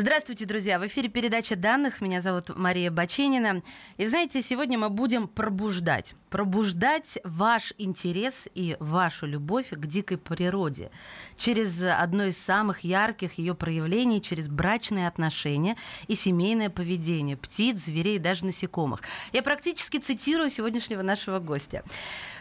Здравствуйте, друзья! В эфире передача данных. Меня зовут Мария Баченина. И знаете, сегодня мы будем пробуждать. Пробуждать ваш интерес и вашу любовь к дикой природе через одно из самых ярких ее проявлений, через брачные отношения и семейное поведение птиц, зверей и даже насекомых. Я практически цитирую сегодняшнего нашего гостя.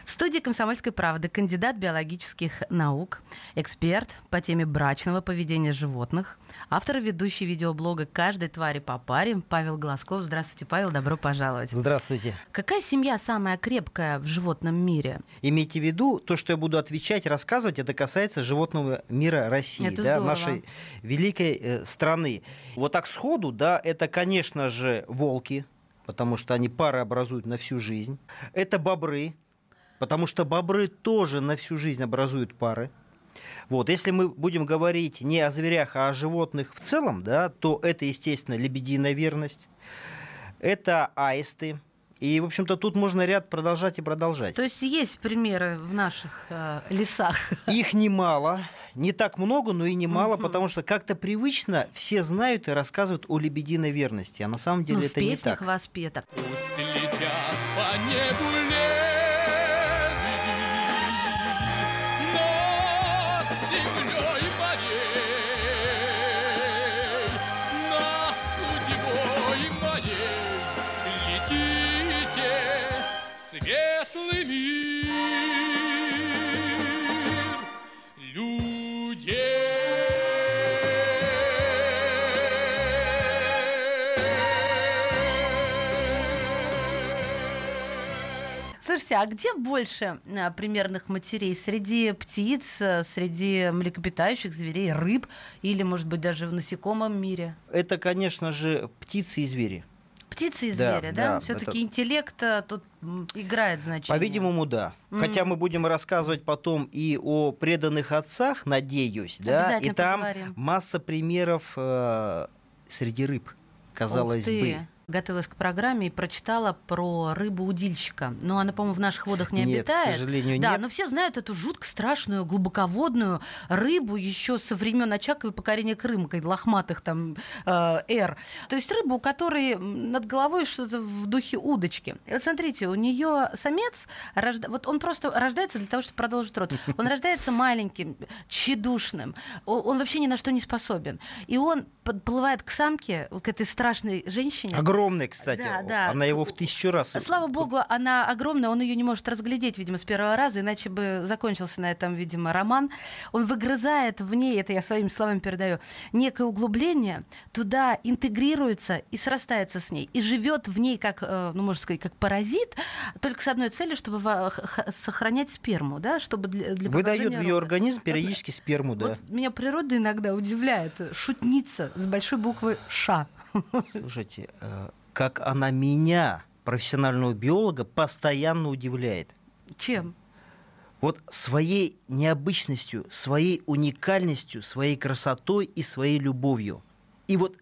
В студии «Комсомольской правды» кандидат биологических наук, эксперт по теме брачного поведения животных, автор и ведущий видеоблога «Каждой твари по паре» Павел Глазков. Здравствуйте, Павел, добро пожаловать. Здравствуйте. Какая семья самая крепкая в животном мире? Имейте в виду, то, что я буду отвечать, рассказывать, это касается животного мира России, Это да, здорово. нашей великой э, страны. Вот так сходу, да, это, конечно же, волки, потому что они пары образуют на всю жизнь. Это бобры, потому что бобры тоже на всю жизнь образуют пары. Вот, если мы будем говорить не о зверях, а о животных в целом, да, то это, естественно, лебединая верность, это аисты. И, в общем-то, тут можно ряд продолжать и продолжать. То есть есть примеры в наших э, лесах? Их немало, не так много, но и немало, потому что как-то привычно все знают и рассказывают о лебединой верности, а на самом деле Ну, в это не песнях так. воспето. Пусть летят по небу Слушайте, а где больше э, примерных матерей? Среди птиц, э, среди млекопитающих, зверей, рыб или, может быть, даже в насекомом мире? Это, конечно же, птицы и звери. Птицы и Да, звери, да? да, Все-таки это- интеллект э, тут играет значение. По-видимому, да. Хотя мы будем рассказывать потом и о преданных отцах, надеюсь, да, и там поговорим. масса примеров э, среди рыб, казалось бы. Готовилась к программе и прочитала про рыбу-удильщика. Но она, по-моему, в наших водах не Нет, к обитает. сожалению, да, нет. но все знают эту жутко страшную глубоководную рыбу еще со времен Очакова и покорения Крыма, как лохматых там э, эр. То есть рыбу, у которой над головой что-то в духе удочки. И вот смотрите, у нее самец, рожда- вот он просто рождается для того, чтобы продолжить род. Он рождается маленьким, тщедушным, он вообще ни на что не способен. И он подплывает к самке, вот к этой страшной женщине. Огромный, кстати. Да, да. Она его в тысячу раз. Слава богу, она огромная, он ее не может разглядеть, видимо, с первого раза, иначе бы закончился на этом, видимо, роман. Он выгрызает в ней, это я своими словами передаю, некое углубление, туда интегрируется и срастается с ней, и живет в ней как, э, ну, можно сказать, как паразит, только с одной целью, чтобы сохранять сперму, да, чтобы для, для Выдает в ее организм Вот периодически сперму, да. Вот меня природа иногда удивляет. Шутница с большой буквы «Ш». Слушайте, э, как она меня, профессионального биолога, постоянно удивляет. Чем? Вот своей необычностью, своей уникальностью, своей красотой и своей любовью. И вот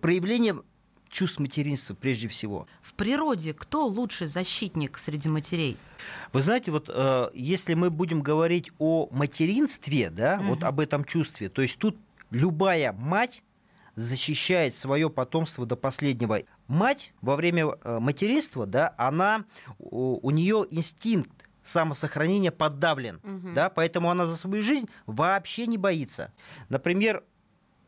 проявлением чувств материнства прежде всего. В природе кто лучший защитник среди матерей? Вы знаете, вот э, если мы будем говорить о материнстве, да, вот об этом чувстве, то есть тут любая мать защищает свое потомство до последнего. Мать во время э, материнства, да, она у, у нее инстинкт самосохранения подавлен, да, поэтому она за свою жизнь вообще не боится. Например,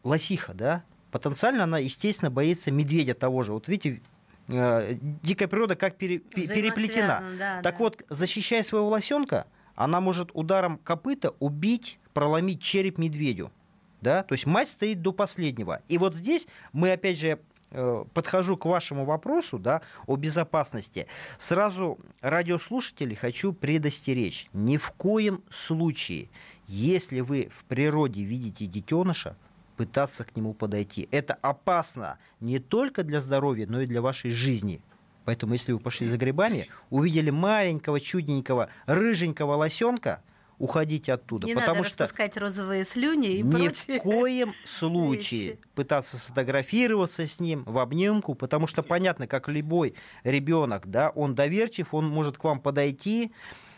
лосиха, да, потенциально она, естественно, боится медведя того же. Вот видите, э, дикая природа как пере- пе- переплетена. Да, так да. вот, защищая своего лосенка, она может ударом копыта убить, проломить череп медведю. Да? То есть мать стоит до последнего. И вот здесь мы, опять же, э, подхожу к вашему вопросу да, о безопасности. Сразу радиослушателей хочу предостеречь. Ни в коем случае, если вы в природе видите детеныша, пытаться к нему подойти. Это опасно не только для здоровья, но и для вашей жизни. Поэтому, если вы пошли за грибами, увидели маленького, чудненького, рыженького лосенка, уходите оттуда. Не потому надо что распускать розовые слюни и ни прочее. в коем случае вещи. пытаться сфотографироваться с ним в обнимку, потому что понятно, как любой ребенок, да, он доверчив, он может к вам подойти,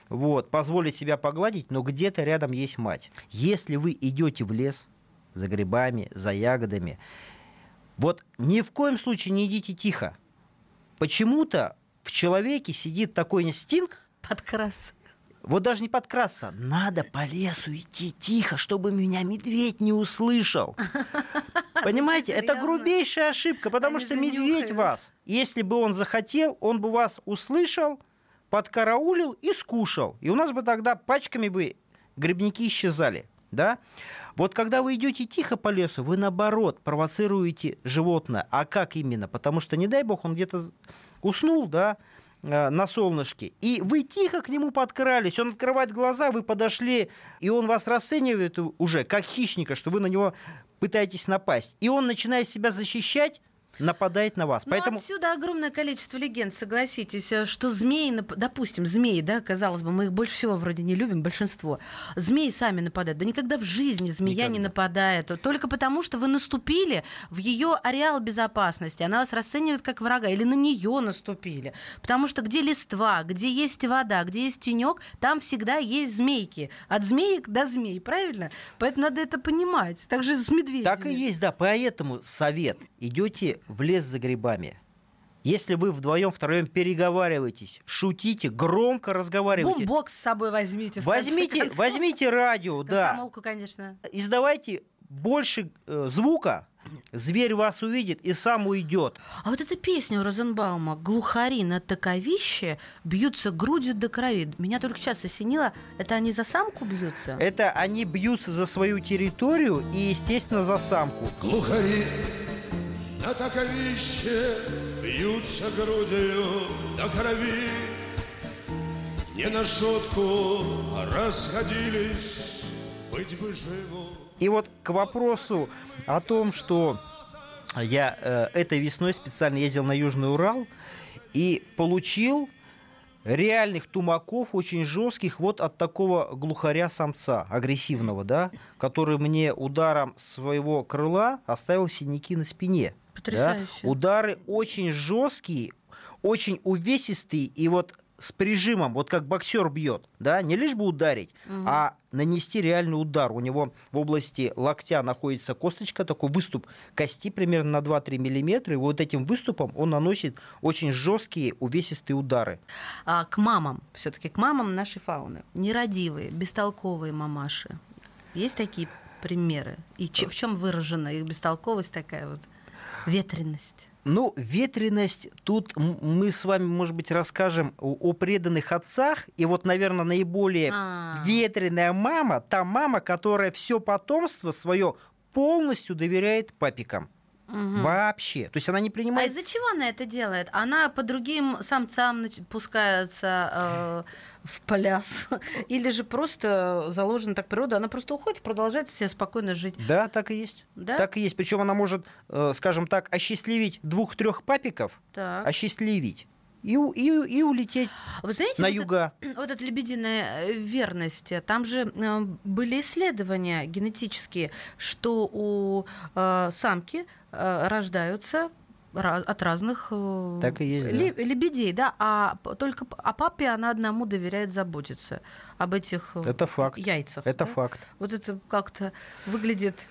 вот, позволить себя погладить, но где-то рядом есть мать. Если вы идете в лес за грибами, за ягодами, вот ни в коем случае не идите тихо. Почему-то в человеке сидит такой инстинкт, Подкрас. Вот даже не подкрасться, надо по лесу идти тихо, чтобы меня медведь не услышал. Понимаете, это грубейшая ошибка, потому Они что медведь вас, если бы он захотел, он бы вас услышал, подкараулил и скушал. И у нас бы тогда пачками бы грибники исчезали. Да? Вот когда вы идете тихо по лесу, вы наоборот провоцируете животное. А как именно? Потому что, не дай бог, он где-то уснул, да, на солнышке, и вы тихо к нему подкрались, он открывает глаза, вы подошли, и он вас расценивает уже как хищника, что вы на него пытаетесь напасть. И он начинает себя защищать, нападает на вас. Ну, Поэтому отсюда огромное количество легенд, согласитесь, э, что змеи, допустим, змеи, да, казалось бы, мы их больше всего вроде не любим, большинство. Змеи сами нападают. Да никогда в жизни змея не Никогда. нападает. Только потому, что вы наступили в ее ареал безопасности. Она вас расценивает как врага. Или на нее наступили. Потому что где листва, где есть вода, где есть тенек, там всегда есть змейки. От змеек до змей, правильно? Поэтому надо это понимать. Так же с медведями. Так и есть, да. Поэтому совет. Идете в лес за грибами. Если вы вдвоем, втроем переговариваетесь, шутите, громко разговариваете. Бумбокс с собой возьмите. Возьмите, возьмите радио, да. Комсомолку, конечно. Издавайте больше э, звука, зверь вас увидит и сам уйдет. А вот эта песня у Розенбаума «Глухари на таковище бьются грудью до крови». Меня только сейчас осенило, это они за самку бьются? Это они бьются за свою территорию и, естественно, за самку. Глухари на таковище бьются грудью до крови. Не на шутку расходились, быть бы живу. И вот к вопросу о том, что я э, этой весной специально ездил на Южный Урал и получил реальных тумаков, очень жестких, вот от такого глухаря-самца, агрессивного, да, который мне ударом своего крыла оставил синяки на спине. Да. Потрясающе. Удары очень жесткие, очень увесистые, и вот с прижимом, вот как боксер бьет, да, не лишь бы ударить, а нанести реальный удар. У него в области локтя находится косточка, такой выступ кости примерно на 2-3 миллиметра, и вот этим выступом он наносит очень жесткие увесистые удары. А, к мамам, все таки к мамам нашей фауны. Нерадивые, бестолковые мамаши. Есть такие примеры? И че- в чем выражена их бестолковость такая вот? Ветренность. Ну, ветренность, тут мы с вами, может быть, расскажем о, о преданных отцах. И вот, наверное, наиболее А. ветреная мама, та мама, которая все потомство свое полностью доверяет папикам. Вообще. То есть она не А принимает... из-за чего она это делает? Она по другим самцам пускается э, в пляс? Или же просто заложена так природа? Она просто уходит и продолжает себе спокойно жить. Да, так и есть. Да? Так и есть. Причем она может, э, скажем так, осчастливить двух-трех папиков, Так. осчастливить и, и, и улететь Вы знаете, на вот юга. это- вот эта лебединая э, верность, там же э, были исследования генетические, что у э, самки э, рождаются от разных э, Так и есть, да. ле- лебедей, да, а только п- а папе она одному доверяет заботиться об этих Это факт. яйцах. Это да? факт. Вот это как-то выглядит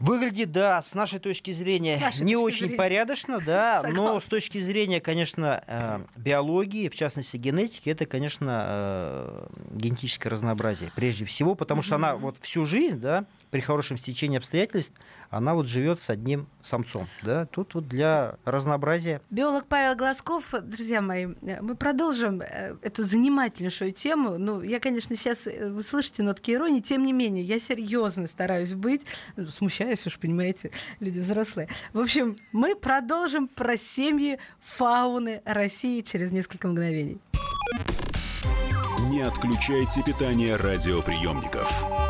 Выглядит, да, с нашей точки зрения С нашей не точки очень зрения. порядочно, да, но с точки зрения, конечно, э, биологии, в частности генетики, это, конечно, э, генетическое разнообразие прежде всего, потому что она вот всю жизнь, да, при хорошем стечении обстоятельств, она вот живет с одним самцом, да. Тут вот для разнообразия Биолог Павел Глазков, друзья мои, э, мы продолжим э, эту занимательнейшую тему. Ну, я, конечно, сейчас вы слышите нотки иронии, тем не менее, я серьезно стараюсь быть. Ну, Смущаюсь, уж понимаете, люди взрослые. В общем, мы продолжим про семьи фауны России через несколько мгновений. Не отключайте питание радиоприемников.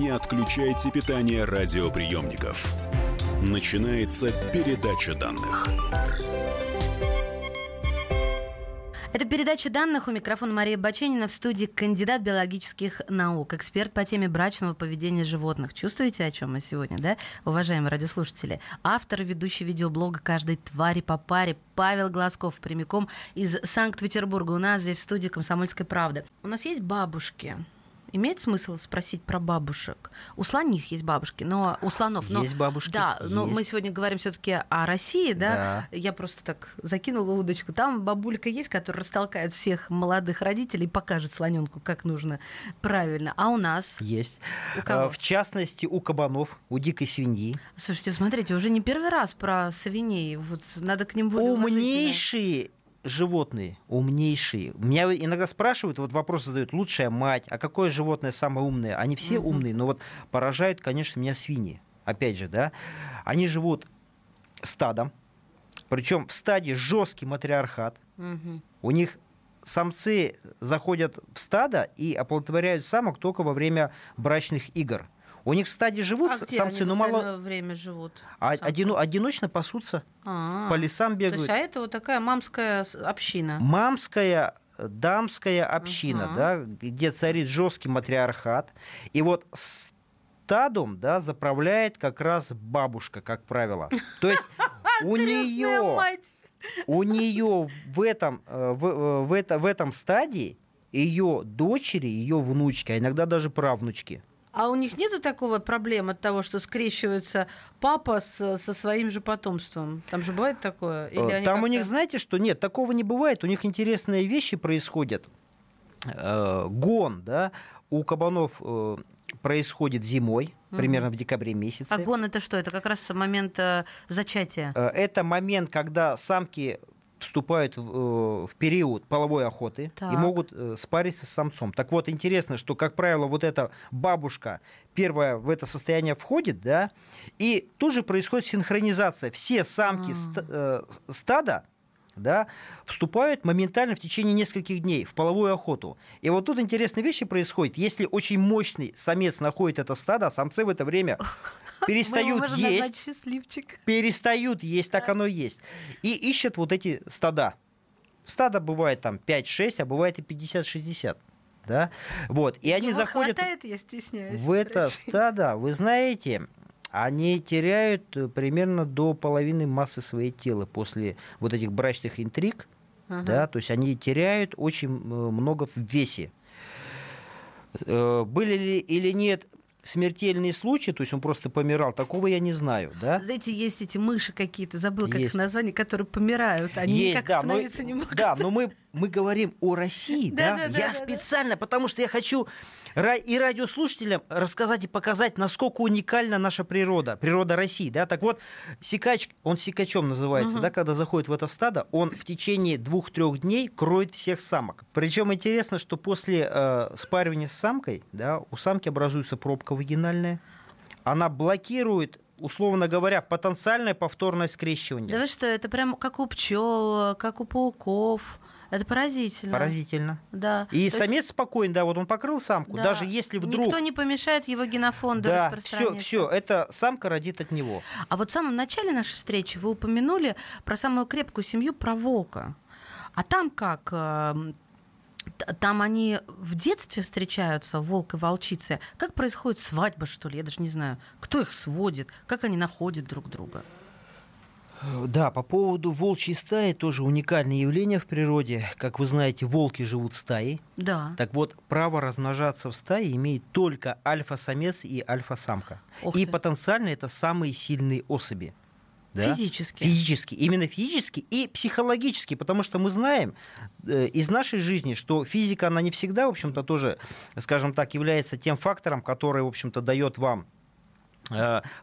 Не отключайте питание радиоприемников. Начинается передача данных. Это передача данных. У микрофона Мария Баченина в студии кандидат биологических наук, эксперт по теме брачного поведения животных. Чувствуете, о чем мы сегодня, да, уважаемые радиослушатели? Автор и ведущий видеоблога «Каждой твари по паре» Павел Глазков, прямиком из Санкт-Петербурга. У нас здесь в студии «Комсомольской правды». У нас есть бабушки, Имеет смысл спросить про бабушек? У слоних есть бабушки, но у слонов. Но, есть бабушки. Да, но есть. мы сегодня говорим все-таки о России, да? Да. Я просто так закинула удочку. Там бабулька есть, которая растолкает всех молодых родителей и покажет слоненку, как нужно правильно. А у нас? Есть. У кого? А, В частности, у кабанов, у дикой свиньи. Слушайте, смотрите, уже не первый раз про свиней. Вот надо к ним более. Умнейшие животные, умнейшие. Меня иногда спрашивают, вот вопрос задают, лучшая мать, а какое животное самое умное? Они все Мгм. умные, но вот поражают, конечно, меня свиньи. Опять же, да, они живут стадом, причем в стаде жесткий матриархат. Мгм. У них самцы заходят в стадо и оплодотворяют самок только во время брачных игр. У них в стаде живут А самцы, но мало, время живут? а одино- одиночно пасутся, А, по лесам То есть, бегают. а это вот такая мамская община. мамская дамская община, Ага. да, где царит жесткий матриархат. И вот стадом да, заправляет как раз бабушка, как правило. То есть у нее, у нее в этом, э, в, э, в, это, в этом стадии ее дочери, ее внучки, а иногда даже правнучки. А у них нету такого проблемы от того, что скрещивается папа с- со своим же потомством? Там же бывает такое? Или Э, Там у них, знаете, что нет, такого не бывает. У них интересные вещи происходят. Э, Гон, да, у кабанов э, происходит зимой, примерно в декабре месяце. А гон это что? Это как раз момент э, зачатия. Это момент, когда самки вступают в, э, в период половой охоты Так. и могут э, спариться с самцом. Так вот, интересно, что, как правило, вот эта бабушка первая в это состояние входит, да, и тут же происходит синхронизация. Все самки А. ста- э, стада да, вступают моментально в течение нескольких дней в половую охоту. И вот тут интересные вещи происходят. Если очень мощный самец находит это стадо, а самцы в это время перестают есть, перестают есть, так оно и есть. И ищут вот эти стада. Стада бывает там 5-6, а бывает и 50-60. Да? Вот. И они Его заходят хватает, я стесняюсь. в это спросить. стадо. Вы знаете, они теряют э, примерно до половины массы своего тела после вот этих брачных интриг. Ага. Да, то есть они теряют очень э, много в весе. Э, Были ли или нет смертельные случаи, то есть он просто помирал, такого я не знаю, да? Знаете, есть эти мыши какие-то, забыл, как их Есть. название, которые помирают. Они Есть, никак да, но- остановиться не могут. Да, но мы, мы говорим о России, Да, да? да, да, я да, да. специально, потому что я хочу и радиослушателям рассказать и показать, насколько уникальна наша природа, природа России, да? Так вот, сикач, он сикачом называется, да, когда заходит в это стадо, он в течение двух-трех дней кроет всех самок. Причем интересно, что после э, спаривания с самкой, да, у самки образуется пробка вагинальная, она блокирует, условно говоря, потенциальное повторное скрещивание. Да вы что, это прям как у пчел, как у пауков. Это поразительно. Поразительно. Да. И То есть, самец спокойно, да, вот он покрыл самку, да, даже если вдруг... Никто не помешает его генофонду да, все, все, это самка родит от него. А вот в самом начале нашей встречи вы упомянули про самую крепкую семью, про волка. А там как? т- Там они в детстве встречаются, волк и волчица. Как происходит свадьба, что ли? Я даже не знаю. Кто их сводит? Как они находят друг друга? Э, Да, по поводу волчьей стаи тоже уникальное явление в природе. Как вы знаете, волки живут стаей. Да. Так вот, право размножаться в стае имеет только альфа-самец и альфа-самка. И ты. потенциально это самые сильные особи. Да? Физически. Физически, именно физически и психологически, потому что мы знаем э, из нашей жизни, что физика, она не всегда, в общем-то, тоже, скажем так, является тем фактором, который, в общем-то, дает вам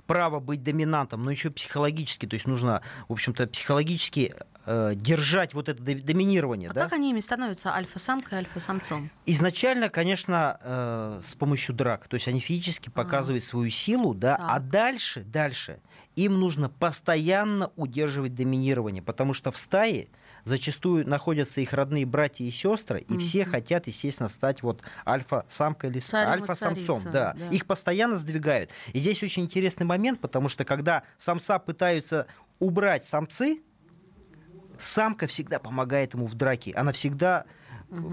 право быть доминантом, но еще психологически, то есть нужно, в общем-то, психологически э, держать вот это до- доминирование, А да? как они ими становятся альфа-самкой и альфа-самцом? Изначально, конечно, э, с помощью драк, то есть они физически показывают свою силу, да, а Так. дальше, дальше им нужно постоянно удерживать доминирование, потому что в стае зачастую находятся их родные братья и сестры, и все хотят, естественно, стать вот альфа-самкой или альфа-самцом, да. да. Их постоянно сдвигают. И здесь очень интересный момент, потому что когда самца пытаются убрать самцы, самка всегда помогает ему в драке. Она всегда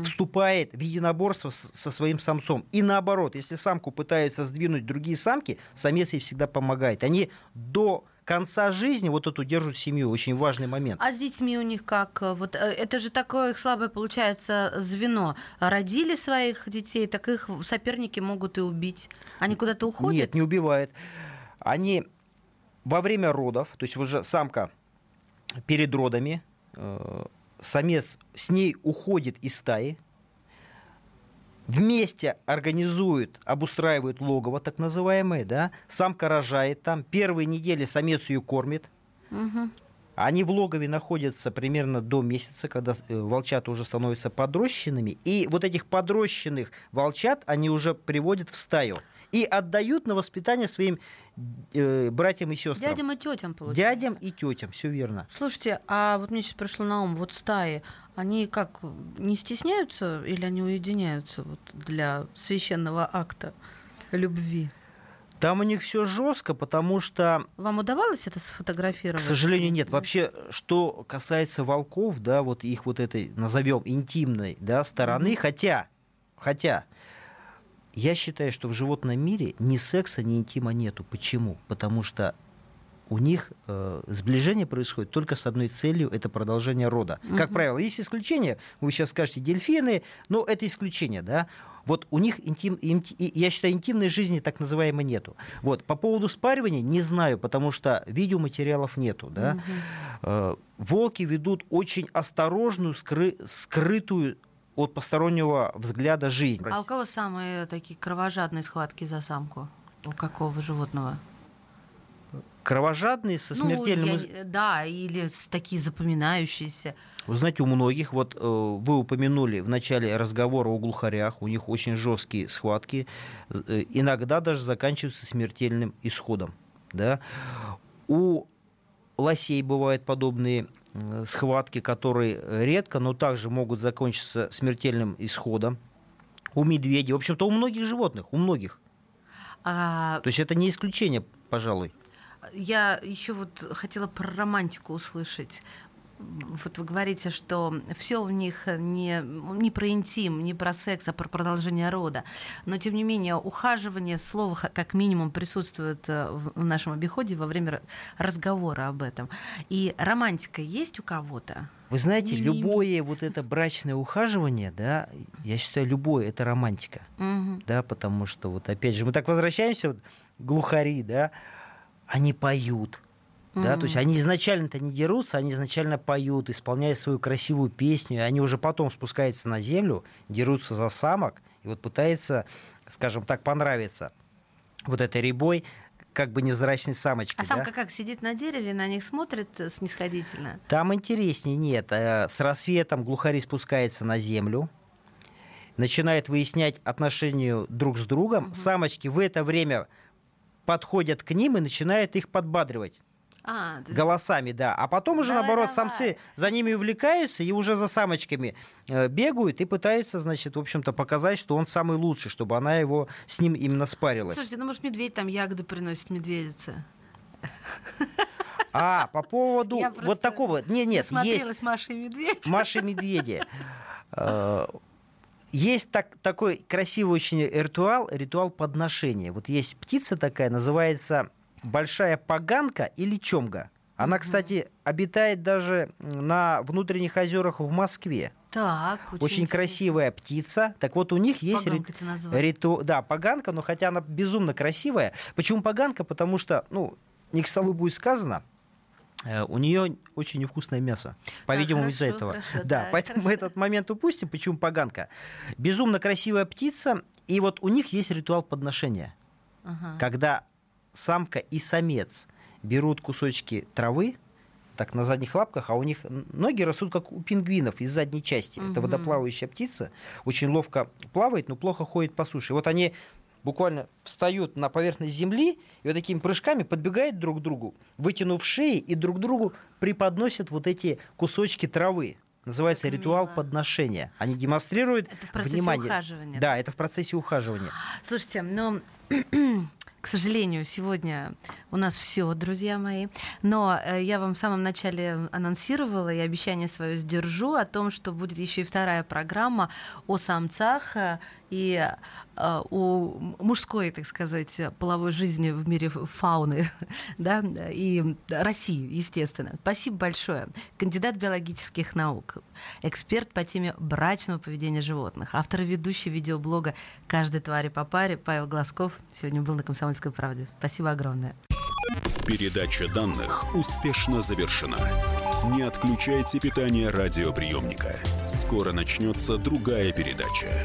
вступает в единоборство с- со своим самцом. И наоборот, если самку пытаются сдвинуть другие самки, самец ей всегда помогает. Они до конца жизни вот эту держат семью. Очень важный момент. А с детьми у них как? Вот э, это же такое их слабое получается звено. Родили своих детей, так их соперники могут и убить. Они куда-то уходят? Нет, не убивает. Они во время родов, то есть уже самка перед родами, э, самец с ней уходит из стаи, вместе организуют, обустраивают логово, так называемое, да, самка рожает там, первые недели самец ее кормит, Мгм. они в логове находятся примерно до месяца, когда э, волчата уже становятся подрощенными. И вот этих подрощенных волчат они уже приводят в стаю и отдают на воспитание своим э, братьям и сестрам. Дядям и тетям, получается. Дядям и тетям, все верно. Слушайте, а вот мне сейчас пришло на ум, вот стаи, они как, не стесняются или они уединяются вот для священного акта любви? Там у них все жестко, потому что, Вам удавалось это к сфотографировать? сожалению, нет. Вообще, что касается волков, да, вот их вот этой, назовем, интимной, да, стороны, хотя, хотя, я считаю, что в животном мире ни секса, ни интима нету. Почему? Потому что у них э, сближение происходит только с одной целью, это продолжение рода. Как правило, есть исключения, вы сейчас скажете дельфины, но это исключение, да. Вот у них интим, инти- я считаю, интимной жизни так называемой нету. Вот по поводу спаривания не знаю, потому что видеоматериалов нету, да. Э, волки ведут очень осторожную, скры- скрытую от постороннего взгляда жизнь. А у кого самые такие кровожадные схватки за самку? У какого животного? Кровожадные со смертельным... Ну, я- да, или такие запоминающиеся. Вы знаете, у многих, вот э, вы упомянули в начале разговора о глухарях, у них очень жесткие схватки, э, иногда даже заканчиваются смертельным исходом. Да? У лосей бывают подобные э, схватки, которые редко, но также могут закончиться смертельным исходом. У медведей, в общем-то, у многих животных, у многих. А То есть это не исключение, пожалуй. Я еще вот хотела про романтику услышать. Вот вы говорите, что все у них не, не про интим, не про секс, а про продолжение рода. Но, тем не менее, ухаживание, слово х- как минимум присутствует э, в нашем обиходе во время разговора об этом. И романтика есть у кого-то? Вы знаете, любое вот это брачное ухаживание, да, я считаю, любое это романтика. Мгм. да, потому что вот опять же мы так возвращаемся, вот, глухари, да, они поют, да, то есть они изначально-то не дерутся, они изначально поют, исполняют свою красивую песню, и они уже потом спускаются на землю, дерутся за самок, и вот пытаются, скажем так, понравиться вот этой рябой, как бы невзрачной самочке, А да. самка как сидит на дереве, на них смотрит э, снисходительно? Там интереснее нет. Э, С рассветом глухари спускается на землю, начинает выяснять отношения друг с другом. Самочки в это время подходят к ним и начинают их подбадривать. А, есть- Голосами, да. А потом уже, Давай, наоборот, давай. самцы за ними увлекаются и уже за самочками э, бегают и пытаются, значит, в общем-то, показать, что он самый лучший, чтобы она его с ним именно спарилась. Слушайте, ну может медведь там ягоды приносит медведице? А, по поводу Я вот такого... Не, нет, есть... Маша и медведь. Маша и медведи. Есть так, такой красивый очень ритуал, ритуал подношения. Вот есть птица такая, называется большая поганка или чомга. Она, кстати, обитает даже на внутренних озерах в Москве. Так, Очень, интересно. красивая птица. Так вот, у них есть рит- риту... Да, поганка, но хотя она безумно красивая. Почему поганка? Потому что, ну, не к столу будет сказано, у нее очень невкусное мясо. По-видимому, из-за хорошо, этого. хорошо, да, так, поэтому мы хорошо. этот момент упустим. Почему поганка? Безумно красивая птица, и вот у них есть ритуал подношения. Ага. Когда самка и самец берут кусочки травы, так на задних лапках, а у них ноги растут как у пингвинов из задней части. Это Мгм. водоплавающая птица, очень ловко плавает, но плохо ходит по суше. И вот они буквально встают на поверхность земли и вот такими прыжками подбегают друг к другу, вытянув шеи и друг другу преподносят вот эти кусочки травы. Называется Как ритуал мило. подношения. Они демонстрируют Это в процессе внимание. ухаживания. Да, это в процессе ухаживания. Слушайте, но, к сожалению, сегодня у нас все, друзья мои. Но э, я вам в самом начале анонсировала и обещание свое сдержу о том, что будет еще и вторая программа о самцах э, и э, о мужской, так сказать, половой жизни в мире фауны, да, и России, естественно. Спасибо большое. Кандидат биологических наук, эксперт по теме брачного поведения животных, автор и ведущий видеоблога «Каждой твари по паре» Павел Глазков сегодня был на «Комсомольской правде». Спасибо огромное. Передача данных успешно завершена. Не отключайте питание радиоприемника. Скоро начнется другая передача.